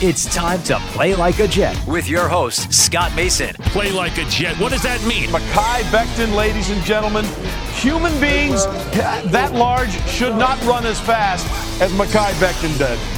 It's time to play like a Jet. with your host, Scott Mason. Play like a Jet. What does that mean? Mekhi Becton, ladies and gentlemen. Human beings that large should not run as fast as Mekhi Becton did.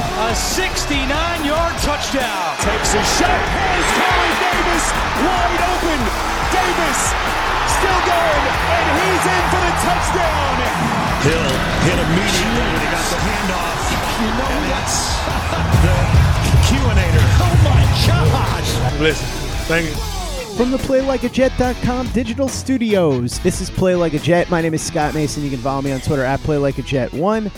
A 69-yard touchdown. Takes a shot. Here's Corey Davis wide open. Davis still going, and he's in for the touchdown. Hill hit immediately when he got the handoff. You know and that's the Q-inator. Oh my gosh! Listen, thank you. From the PlayLikeAJet.com digital studios, this is Play Like a Jet. My name is Scott Mason. You can follow me on Twitter at PlayLikeAJet1.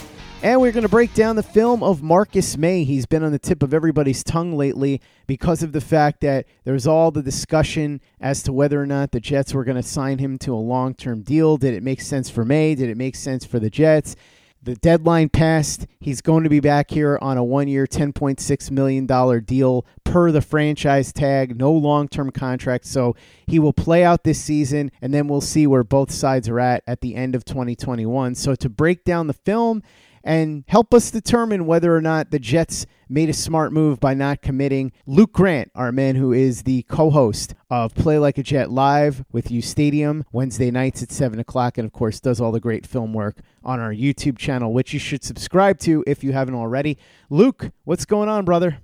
And we're going to break down the film of Marcus Maye. He's been on the tip of everybody's tongue lately because of the fact that there's all the discussion as to whether or not the Jets were going to sign him to a long term deal. Did it make sense for Maye? Did it make sense for the Jets? The deadline passed. He's going to be back here on a one year, $10.6 million deal per the franchise tag, no long term contract. So he will play out this season, and then we'll see where both sides are at at the end of 2021. So to break down the film and help us determine whether or not the Jets made a smart move by not committing. Luke Grant, our man who is the co host of Play Like a Jet Live with You Stadium, Wednesday nights at 7 o'clock, and of course does all the great film work on our YouTube channel, which you should subscribe to if you haven't already. Luke, what's going on, brother?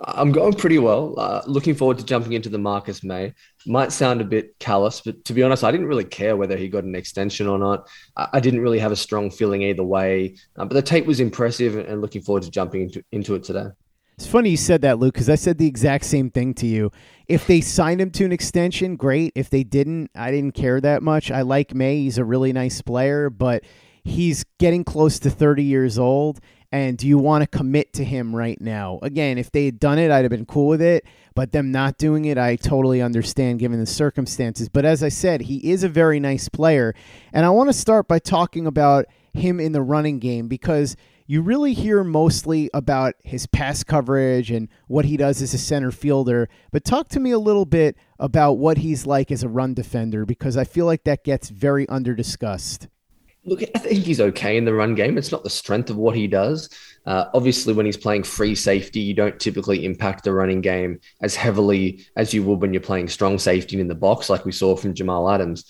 I'm going pretty well. Uh, looking forward to jumping into the Marcus Maye. Might sound a bit callous, but to be honest, I didn't really care whether he got an extension or not. I, didn't really have a strong feeling either way. Uh, but the tape was impressive, and looking forward to jumping into, into it today. It's funny you said that, Luke, because I said the exact same thing to you. If they signed him to an extension, great. If they didn't, I didn't care that much. I like Maye. He's a really nice player, but he's getting close to 30 years old. And do you want to commit to him right now? Again, if they had done it, I'd have been cool with it. But them not doing it, I totally understand given the circumstances. But as I said, he is a very nice player. And I want to start by talking about him in the running game because you really hear mostly about his pass coverage and what he does as a center fielder. But talk to me a little bit about what he's like as a run defender because I feel like that gets very underdiscussed. Look, I think he's okay in the run game. It's not the strength of what he does. Uh, obviously, when he's playing free safety, you don't typically impact the running game as heavily as you would when you're playing strong safety in the box, like we saw from Jamal Adams.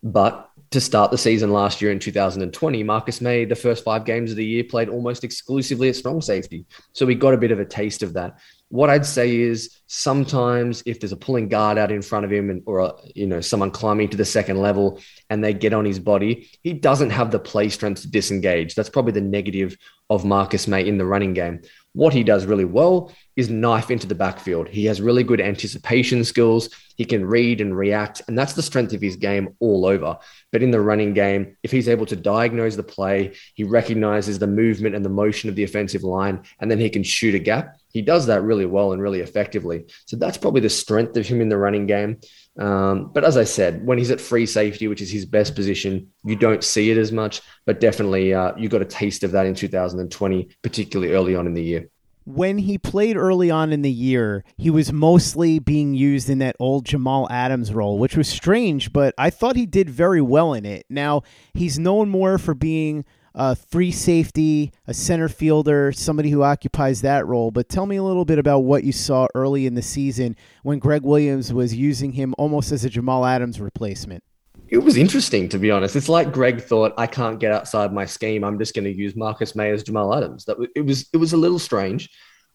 But to start the season last year in 2020, Marcus Maye, the first five games of the year, played almost exclusively at strong safety. So we got a bit of a taste of that. What I'd say is sometimes if there's a pulling guard out in front of him and, or, a, you know, someone climbing to the second level and they get on his body, he doesn't have the play strength to disengage. That's probably the negative of Marcus Maye in the running game. What he does really well is knife into the backfield. He has really good anticipation skills. He can read and react, and that's the strength of his game all over. But in the running game, if he's able to diagnose the play, he recognizes the movement and the motion of the offensive line, and then he can shoot a gap. He does that really well and really effectively. So that's probably the strength of him in the running game. Um, but as I said, when he's at free safety, which is his best position, you don't see it as much. But definitely, uh, you got a taste of that in 2020, particularly early on in the year. When he played early on in the year, he was mostly being used in that old Jamal Adams role, which was strange, but I thought he did very well in it. Now, he's known more for being a free safety, a center fielder, somebody who occupies that role. But tell me a little bit about what you saw early in the season when Gregg Williams was using him almost as a Jamal Adams replacement. It was interesting, to be honest. It's like Gregg thought, I can't get outside my scheme. I'm just going to use Marcus Maye as Jamal Adams. That it was it was a little strange.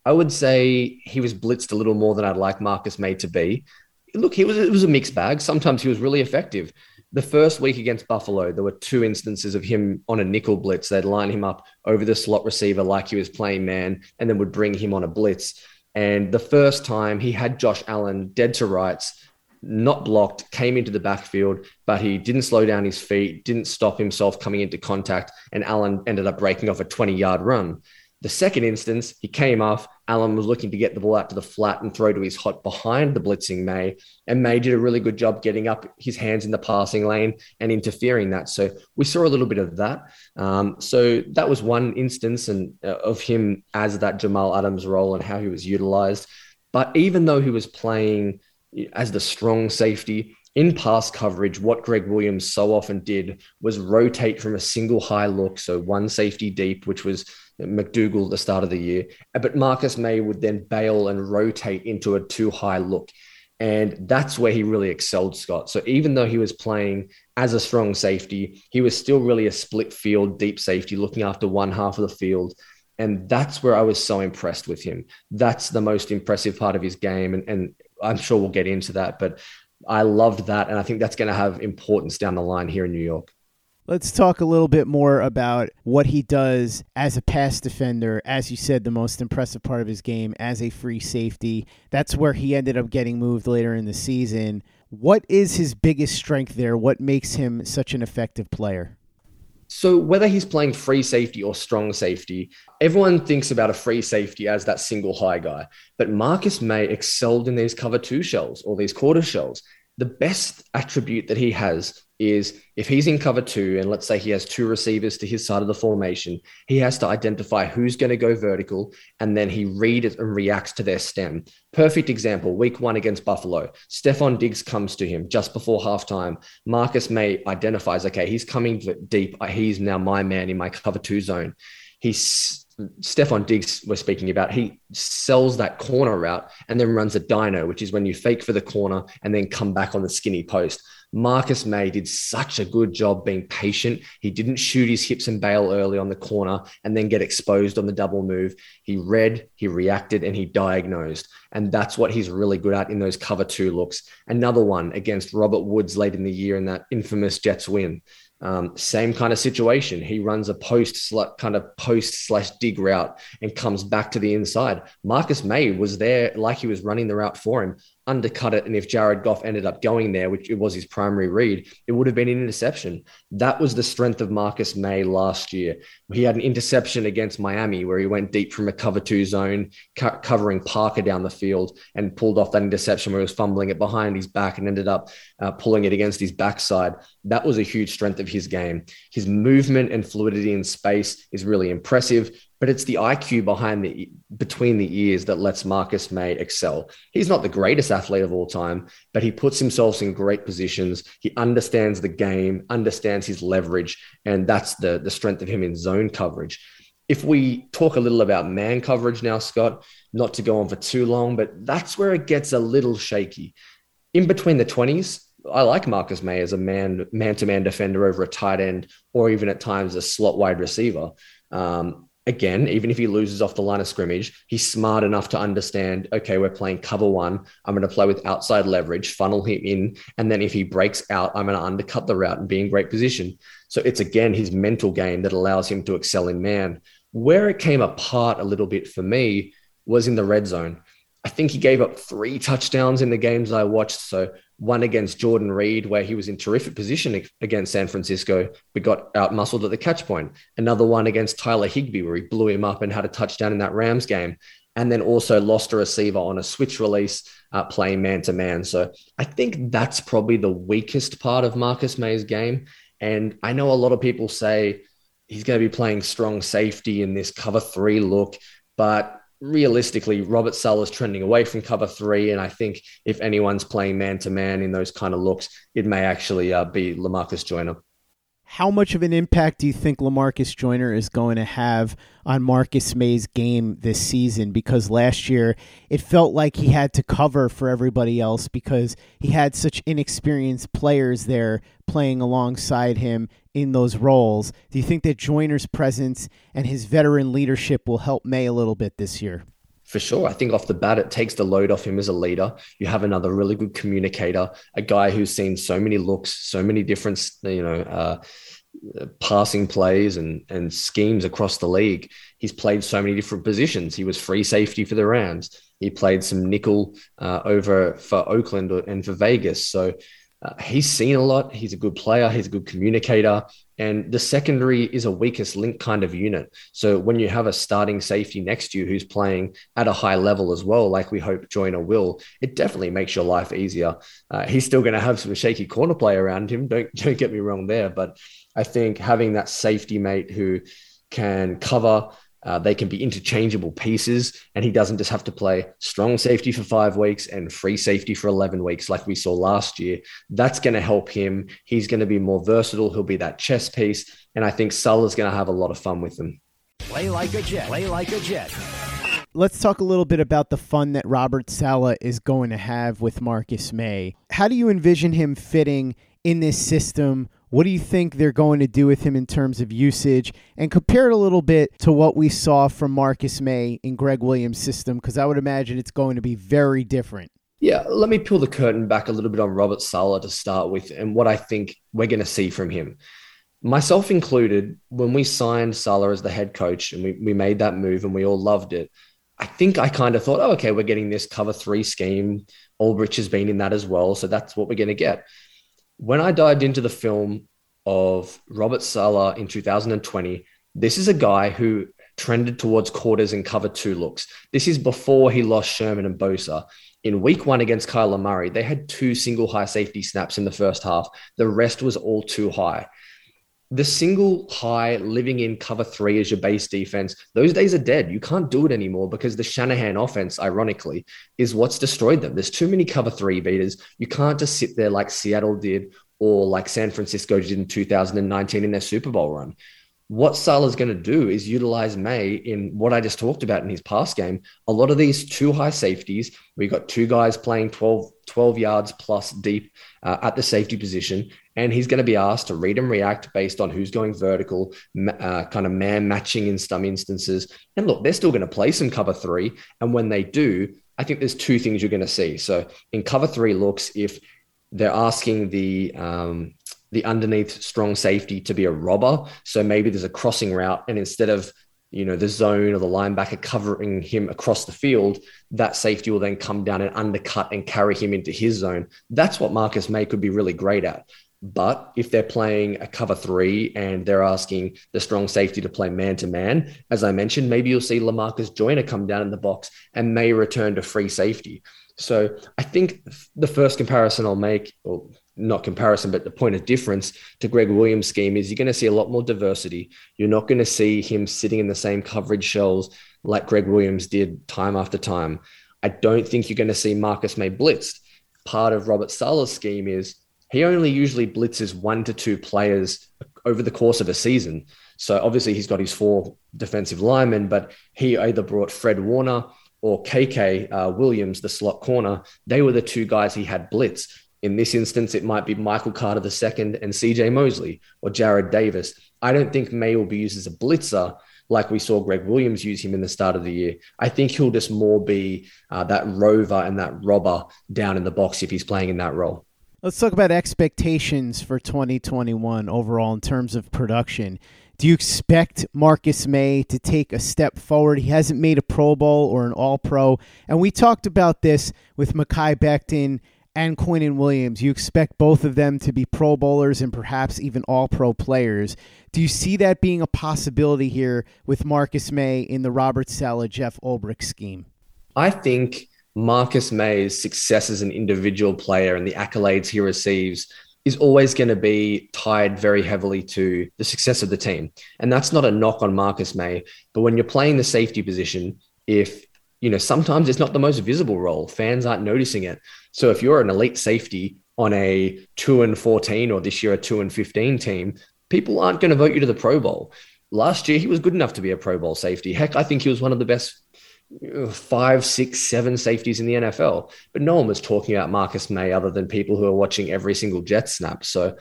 I would say he was blitzed a little more than I'd like Marcus Maye to be. Look, he was it was a mixed bag. Sometimes he was really effective. The first week against Buffalo, there were two instances of him on a nickel blitz. They'd line him up over the slot receiver like he was playing man and then would bring him on a blitz. And the first time he had Josh Allen dead to rights, not blocked, came into the backfield, but he didn't slow down his feet, didn't stop himself coming into contact, and Allen ended up breaking off a 20 yard run. The second instance, he came off. Allen was looking to get the ball out to the flat and throw to his hot behind the blitzing Maye. And Maye did a really good job getting up his hands in the passing lane and interfering that. So we saw a little bit of that. Um, so that was one instance and uh, of him as that Jamal Adams role and how he was utilized. But even though he was playing as the strong safety, in pass coverage, what Gregg Williams so often did was rotate from a single high look, so one safety deep, which was McDougald at the start of the year. But Marcus Maye would then bail and rotate into a two high look. And that's where he really excelled, Scott. So even though he was playing as a strong safety, he was still really a split field, deep safety, looking after one half of the field. And that's where I was so impressed with him. That's the most impressive part of his game. And, and I'm sure we'll get into that. But I loved that. And I think that's going to have importance down the line here in New York. Let's talk a little bit more about what he does as a pass defender. As you said, the most impressive part of his game as a free safety. That's where he ended up getting moved later in the season. What is his biggest strength there? What makes him such an effective player? So, whether he's playing free safety or strong safety, everyone thinks about a free safety as that single high guy. But Marcus Maye excelled in these cover two shells or these quarter shells. The best attribute that he has is if he's in cover two, and let's say he has two receivers to his side of the formation, he has to identify who's going to go vertical, and then he reads and reacts to their stem. Perfect example week one against Buffalo. Stefon Diggs comes to him just before halftime. Marcus Maye identifies, okay, he's coming deep. He's now my man in my cover two zone. He's Stefon Diggs we're speaking about, he sells that corner route and then runs a dino, which is when you fake for the corner and then come back on the skinny post. Marcus Maye did such a good job being patient. He didn't shoot his hips and bail early on the corner and then get exposed on the double move. He read, he reacted, and he diagnosed. And that's what he's really good at in those cover two looks. Another one against Robert Woods late in the year in that infamous Jets win. Um, same kind of situation. He runs a post kind of post slash dig route and comes back to the inside. Marcus Maye was there like he was running the route for him, undercut it. And if Jared Goff ended up going there, which it was his primary read, it would have been an interception. That was the strength of Marcus Maye last year. He had an interception against Miami where he went deep from a cover two zone, co- covering Parker down the field and pulled off that interception where he was fumbling it behind his back and ended up uh, pulling it against his backside. That was a huge strength of his game. His movement and fluidity in space is really impressive, but it's the IQ behind the between the ears that lets Marcus Maye excel. He's not the greatest athlete of all time, but he puts himself in great positions. He understands the game, understands his leverage, and that's the the strength of him in zone coverage. If we talk a little about man coverage now, Scott, not to go on for too long, but that's where it gets a little shaky. In between the 20s, I like Marcus Maye as a man man to man defender over a tight end or even at times a slot wide receiver. Um, again, even if he loses off the line of scrimmage, he's smart enough to understand, okay, we're playing cover one. I'm going to play with outside leverage, funnel him in. And then if he breaks out, I'm going to undercut the route and be in great position. So it's again his mental game that allows him to excel in man. Where it came apart a little bit for me was in the red zone. I think he gave up three touchdowns in the games I watched. So one against Jordan Reed, where he was in terrific position against San Francisco, but got out muscled at the catch point. Another one against Tyler Higbee, where he blew him up and had a touchdown in that Rams game. And then also lost a receiver on a switch release, uh, playing man to man. So I think that's probably the weakest part of Marcus Maye's game. And I know a lot of people say he's going to be playing strong safety in this cover three look, but realistically, Robert Saleh is trending away from cover three. And I think if anyone's playing man to man in those kind of looks, it may actually uh, be Lamarcus Joyner. How much of an impact do you think Lamarcus Joyner is going to have on Marcus Maye's game this season? Because last year it felt like he had to cover for everybody else because he had such inexperienced players there playing alongside him in those roles. Do you think that Joyner's presence and his veteran leadership will help Maye a little bit this year? For sure. I think off the bat, it takes the load off him as a leader. You have another really good communicator, a guy who's seen so many looks, so many different, you know, uh, passing plays and and schemes across the league. He's played so many different positions. He was free safety for the Rams. He played some nickel uh, over for Oakland and for Vegas. So uh, he's seen a lot. He's a good player. He's a good communicator. And the secondary is a weakest link kind of unit. So when you have a starting safety next to you who's playing at a high level as well, like we hope Joyner will, it definitely makes your life easier. Uh, he's still going to have some shaky corner play around him. Don't don't get me wrong there, but I think having that safety mate who can cover uh, they can be interchangeable pieces, and he doesn't just have to play strong safety for five weeks and free safety for 11 weeks like we saw last year. That's going to help him. He's going to be more versatile. He'll be that chess piece. And I think Saleh's going to have a lot of fun with him. Play like a Jet. Play like a Jet. Let's talk a little bit about the fun that Robert Saleh is going to have with Marcus Maye. How do you envision him fitting in this system what do you think they're going to do with him in terms of usage? And compare it a little bit to what we saw from Marcus Maye in Gregg Williams' system, because I would imagine it's going to be very different. Yeah, let me pull the curtain back a little bit on Robert Saleh to start with and what I think we're going to see from him. Myself included, when we signed Saleh as the head coach and we, we made that move and we all loved it, I think I kind of thought, oh, okay, we're getting this cover three scheme. Ulbrich has been in that as well. So that's what we're going to get when I dived into the film of Robert Saleh in 2020, this is a guy who trended towards quarters and cover two looks. This is before he lost Sherman and Bosa. In week one against Kyler Murray, they had two single high safety snaps in the first half. The rest was all too high the single high living in cover three as your base defense, those days are dead. You can't do it anymore because the Shanahan offense, ironically, is what's destroyed them. There's too many cover three beaters. You can't just sit there like Seattle did or like San Francisco did in 2019 in their Super Bowl run. What Saleh's going to do is utilize Maye in what I just talked about in his pass game. A lot of these two high safeties, we got two guys playing 12, 12 yards plus deep uh, at the safety position and he's going to be asked to read and react based on who's going vertical, uh, kind of man matching in some instances. And look, they're still going to play some cover three. And when they do, I think there's two things you're going to see. So in cover three looks, if they're asking the um, the underneath strong safety to be a robber, so maybe there's a crossing route, and instead of you know the zone or the linebacker covering him across the field, that safety will then come down and undercut and carry him into his zone. That's what Marcus Maye could be really great at. But if they're playing a cover three and they're asking the strong safety to play man to man, as I mentioned, maybe you'll see Lamarcus Joyner come down in the box and may return to free safety. So I think the first comparison I'll make, or not comparison, but the point of difference to Gregg Williams' scheme is you're going to see a lot more diversity. You're not going to see him sitting in the same coverage shells like Gregg Williams did time after time. I don't think you're going to see Marcus Maye blitzed. Part of Robert Saleh's scheme is he only usually blitzes one to two players over the course of a season. So obviously he's got his four defensive linemen, but he either brought Fred Warner or KK uh, Williams, the slot corner. They were the two guys he had blitz. In this instance, it might be Michael Carter II and CJ Mosley or Jarrad Davis. I don't think Maye will be used as a blitzer like we saw Gregg Williams use him in the start of the year. I think he'll just more be uh, that rover and that robber down in the box if he's playing in that role. Let's talk about expectations for 2021 overall in terms of production. Do you expect Marcus Maye to take a step forward? He hasn't made a Pro Bowl or an All Pro. And we talked about this with Mekhi Becton and Quinnen Williams. You expect both of them to be Pro Bowlers and perhaps even All Pro players. Do you see that being a possibility here with Marcus Maye in the Robert Saleh, Jeff Ulbrich scheme? I think Marcus Maye's success as an individual player and the accolades he receives is always going to be tied very heavily to the success of the team. And that's not a knock on Marcus Maye, but when you're playing the safety position, if you know, sometimes it's not the most visible role. Fans aren't noticing it. So if you're an elite safety on a 2 and 14 or this year a 2 and 15 team, people aren't going to vote you to the Pro Bowl. Last year he was good enough to be a Pro Bowl safety. Heck, I think he was one of the best five, six, seven safeties in the NFL. But no one was talking about Marcus Maye other than people who are watching every single Jet snap. So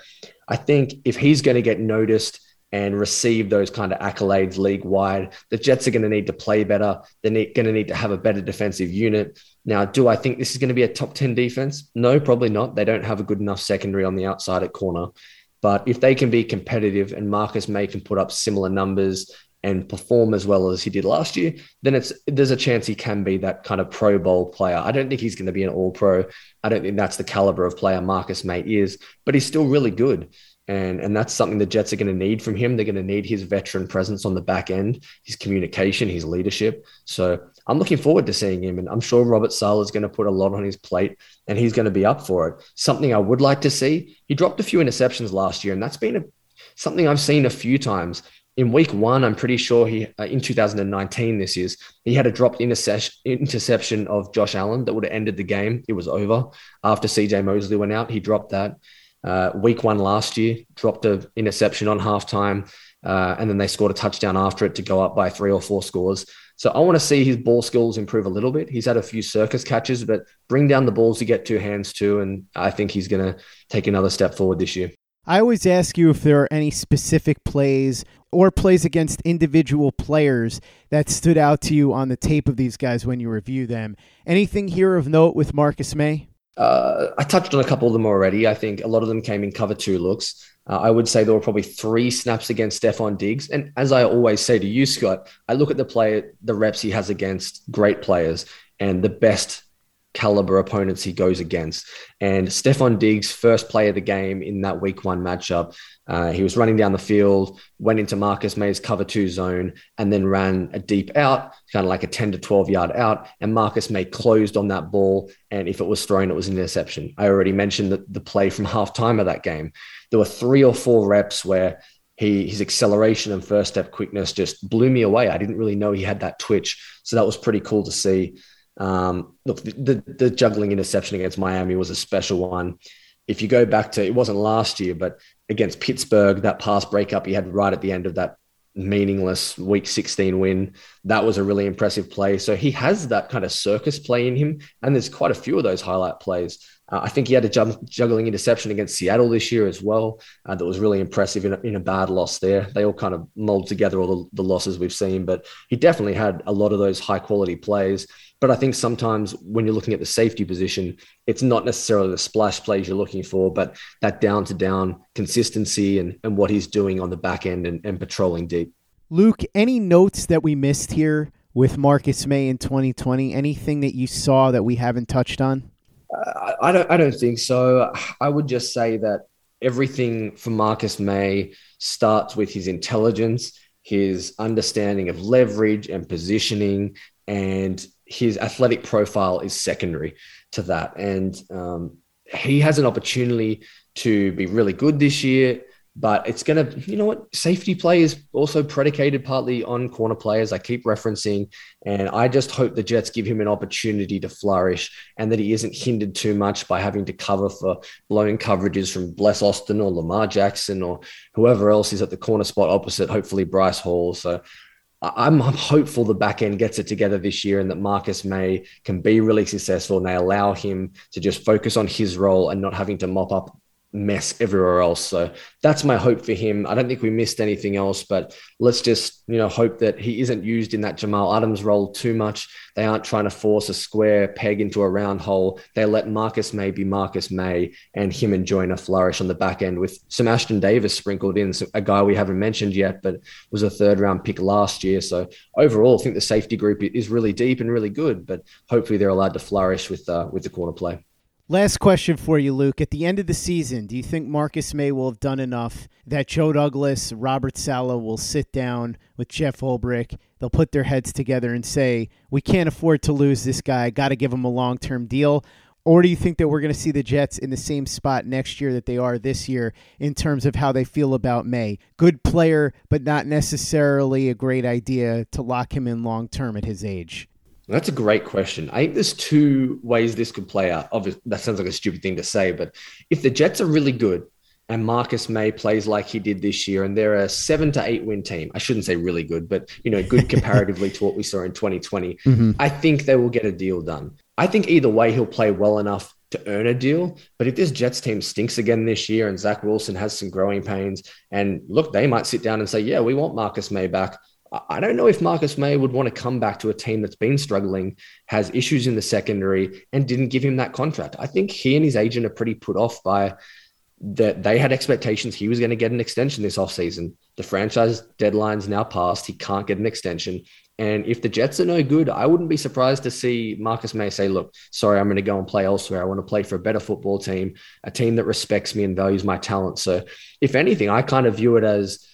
I think if he's going to get noticed and receive those kind of accolades league wide. The Jets are going to need to play better. They're going to need to have a better defensive unit. Now, do I think this is going to be a top 10 defense? No, probably not. They don't have a good enough secondary on the outside at corner. But if they can be competitive and Marcus Maye can put up similar numbers and perform as well as he did last year, then it's there's a chance he can be that kind of Pro Bowl player. I don't think he's going to be an All Pro. I don't think that's the caliber of player Marcus Maye is, but he's still really good. And, and that's something the Jets are going to need from him. They're going to need his veteran presence on the back end, his communication, his leadership. So I'm looking forward to seeing him. And I'm sure Robert Saleh is going to put a lot on his plate and he's going to be up for it. Something I would like to see. He dropped a few interceptions last year, and that's been a, something I've seen a few times. In week one, I'm pretty sure he, uh, in 2019, this is, he had a dropped interception of Josh Allen that would have ended the game. It was over after CJ Mosley went out. He dropped that. Uh, week one last year, dropped an interception on halftime, uh, and then they scored a touchdown after it to go up by three or four scores. So I want to see his ball skills improve a little bit. He's had a few circus catches, but bring down the balls to get two hands too, and I think he's going to take another step forward this year. I always ask you if there are any specific plays or plays against individual players that stood out to you on the tape of these guys when you review them. Anything here of note with Marcus Maye? Uh, I touched on a couple of them already. I think a lot of them came in cover two looks. Uh, I would say there were probably three snaps against Stefon Diggs. And as I always say to you, Scott, I look at the player, the reps he has against great players and the best caliber opponents he goes against. And Stefon Diggs, first play of the game in that week one matchup, uh, he was running down the field, went into Marcus Maye's cover two zone, and then ran a deep out, kind of like a 10 to 12 yard out. And Marcus Maye closed on that ball. And if it was thrown, it was an interception. I already mentioned the, the play from halftime of that game. There were three or four reps where he his acceleration and first step quickness just blew me away. I didn't really know he had that twitch. So that was pretty cool to see. Um, look, the, the, the juggling interception against Miami was a special one. If you go back to, it wasn't last year, but against Pittsburgh, that pass breakup he had right at the end of that meaningless week 16 win. That was a really impressive play. So he has that kind of circus play in him. And there's quite a few of those highlight plays. Uh, I think he had a juggling interception against Seattle this year as well. Uh, that was really impressive in a, in a, bad loss there. They all kind of mold together all the, the losses we've seen, but he definitely had a lot of those high quality plays. But I think sometimes when you're looking at the safety position, it's not necessarily the splash plays you're looking for, but that down to down consistency and, and what he's doing on the back end and, and patrolling deep. Luke, any notes that we missed here with Marcus Maye in 2020? Anything that you saw that we haven't touched on? Uh, I don't. I don't think so. I would just say that everything for Marcus Maye starts with his intelligence, his understanding of leverage and positioning, and his athletic profile is secondary to that. And um, he has an opportunity to be really good this year, but it's going to, you know what, safety play is also predicated partly on corner players. I keep referencing, and I just hope the Jets give him an opportunity to flourish and that he isn't hindered too much by having to cover for blowing coverages from Bless Austin or Lamar Jackson or whoever else is at the corner spot opposite, hopefully Bryce Hall. So I'm, I'm, hopeful the back end gets it together this year and that Marcus Maye can be really successful and they allow him to just focus on his role and not having to mop up mess everywhere else. So that's my hope for him. I don't think we missed anything else, but let's just, you know, hope that he isn't used in that Jamal Adams role too much. They aren't trying to force a square peg into a round hole. They let Marcus Maye be Marcus Maye and him and Joyner flourish on the back end with some Ashtyn Davis sprinkled in, a guy we haven't mentioned yet, but was a third round pick last year. So overall, I think the safety group is really deep and really good, but hopefully they're allowed to flourish with, uh, with the corner play. Last question for you, Luke. At the end of the season, do you think Marcus Maye will have done enough that Joe Douglas, Robert Saleh will sit down with Jeff Ulbrich? They'll put their heads together and say, we can't afford to lose this guy. Got to give him a long term deal. Or do you think that we're going to see the Jets in the same spot next year that they are this year in terms of how they feel about Maye? Good player, but not necessarily a great idea to lock him in long term at his age. That's a great question. I think there's two ways this could play out. Obviously, that sounds like a stupid thing to say, but if the Jets are really good and Marcus Maye plays like he did this year, and they're a seven to eight win team, I shouldn't say really good, but you know, good comparatively to what we saw in 2020, mm-hmm. I think they will get a deal done. I think either way, he'll play well enough to earn a deal. But if this Jets team stinks again this year and Zach Wilson has some growing pains, and look, they might sit down and say, yeah, we want Marcus Maye back. I don't know if Marcus Maye would want to come back to a team that's been struggling, has issues in the secondary, and didn't give him that contract. I think he and his agent are pretty put off by that they had expectations he was going to get an extension this offseason. The franchise deadline's now passed. He can't get an extension. And if the Jets are no good, I wouldn't be surprised to see Marcus Maye say, look, sorry, I'm going to go and play elsewhere. I want to play for a better football team, a team that respects me and values my talent. So, if anything, I kind of view it as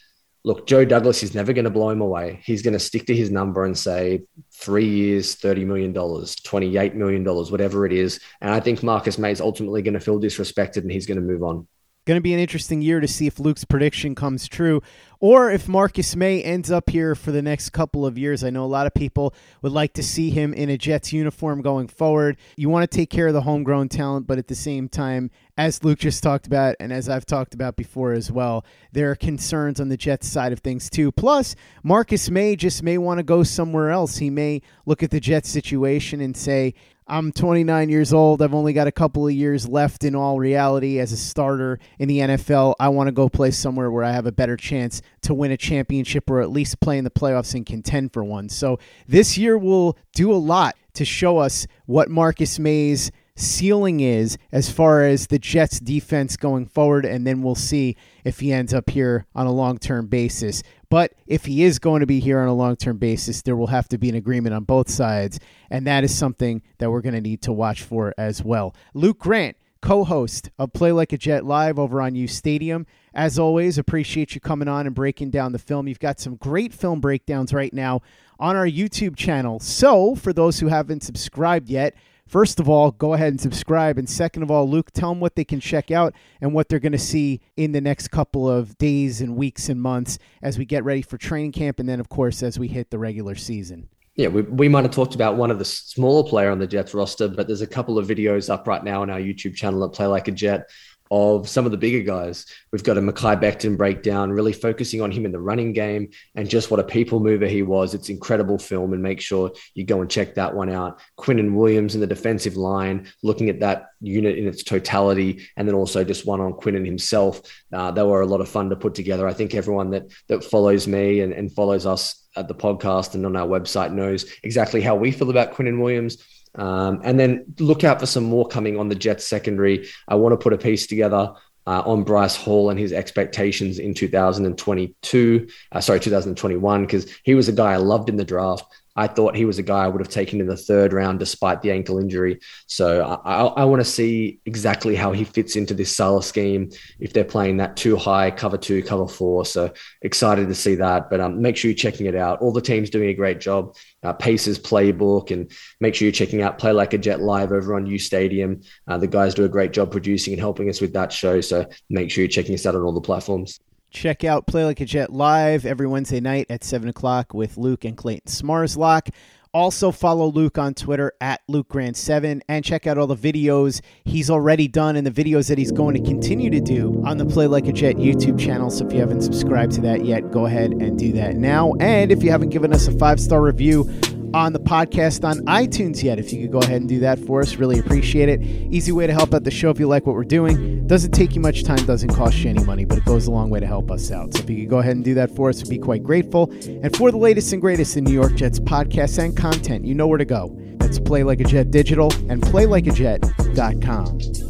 look, Joe Douglas is never going to blow him away. He's going to stick to his number and say three years, $30 million, $28 million, whatever it is. And I think Marcus Maye is ultimately going to feel disrespected and he's going to move on. Going to be an interesting year to see if Luke's prediction comes true or if Marcus Maye ends up here for the next couple of years. I know a lot of people would like to see him in a Jets uniform going forward. You want to take care of the homegrown talent, but at the same time, as Luke just talked about, and as I've talked about before as well, there are concerns on the Jets side of things too. Plus, Marcus Maye just may want to go somewhere else. He may look at the Jets situation and say, I'm 29 years old. I've only got a couple of years left in all reality as a starter in the NFL. I want to go play somewhere where I have a better chance to win a championship or at least play in the playoffs and contend for one. So this year will do a lot to show us what Marcus Maye's ceiling is as far as the Jets defense going forward, and then we'll see if he ends up here on a long term basis. But if he is going to be here on a long term basis, there will have to be an agreement on both sides, and that is something that we're going to need to watch for as well. Luke Grant, co host of Play Like a Jet Live over on U Stadium. As always, appreciate you coming on and breaking down the film. You've got some great film breakdowns right now on our YouTube channel. So, for those who haven't subscribed yet, First of all, go ahead and subscribe. And second of all, Luke, tell them what they can check out and what they're going to see in the next couple of days and weeks and months as we get ready for training camp. And then, of course, as we hit the regular season. Yeah, we, we might have talked about one of the smaller player on the Jets roster, but there's a couple of videos up right now on our YouTube channel at Play Like a Jet of some of the bigger guys. We've got a Mekhi Becton breakdown, really focusing on him in the running game and just what a people mover he was. It's incredible film, and make sure you go and check that one out. Quinnen Williams in the defensive line, looking at that unit in its totality, and then also just one on Quinnen himself. Uh, they were a lot of fun to put together. I think everyone that that follows me and, and follows us at the podcast and on our website knows exactly how we feel about Quinnen Williams um, and then look out for some more coming on the Jets secondary. I want to put a piece together uh, on Bryce Hall and his expectations in 2022, uh, sorry, 2021, because he was a guy I loved in the draft. I thought he was a guy I would have taken in the third round despite the ankle injury. So I, I, I want to see exactly how he fits into this Saleh scheme if they're playing that too high, cover two, cover four. So excited to see that. But um, make sure you're checking it out. All the teams doing a great job. Uh, Pacers playbook, and make sure you're checking out Play Like a Jet live over on U Stadium. Uh, the guys do a great job producing and helping us with that show. So make sure you're checking us out on all the platforms. Check out Play Like a Jet live every Wednesday night at 7 o'clock with Luke and Clayton Smarslock. Also, follow Luke on Twitter at LukeGrant7 and check out all the videos he's already done and the videos that he's going to continue to do on the Play Like a Jet YouTube channel. So, if you haven't subscribed to that yet, go ahead and do that now. And if you haven't given us a five star review, on the podcast on iTunes yet. If you could go ahead and do that for us, really appreciate it. Easy way to help out the show if you like what we're doing. Doesn't take you much time, doesn't cost you any money, but it goes a long way to help us out. So if you could go ahead and do that for us, we'd be quite grateful. And for the latest and greatest in New York Jets podcasts and content, you know where to go. That's Play Like a Jet Digital and PlayLikeAJet.com.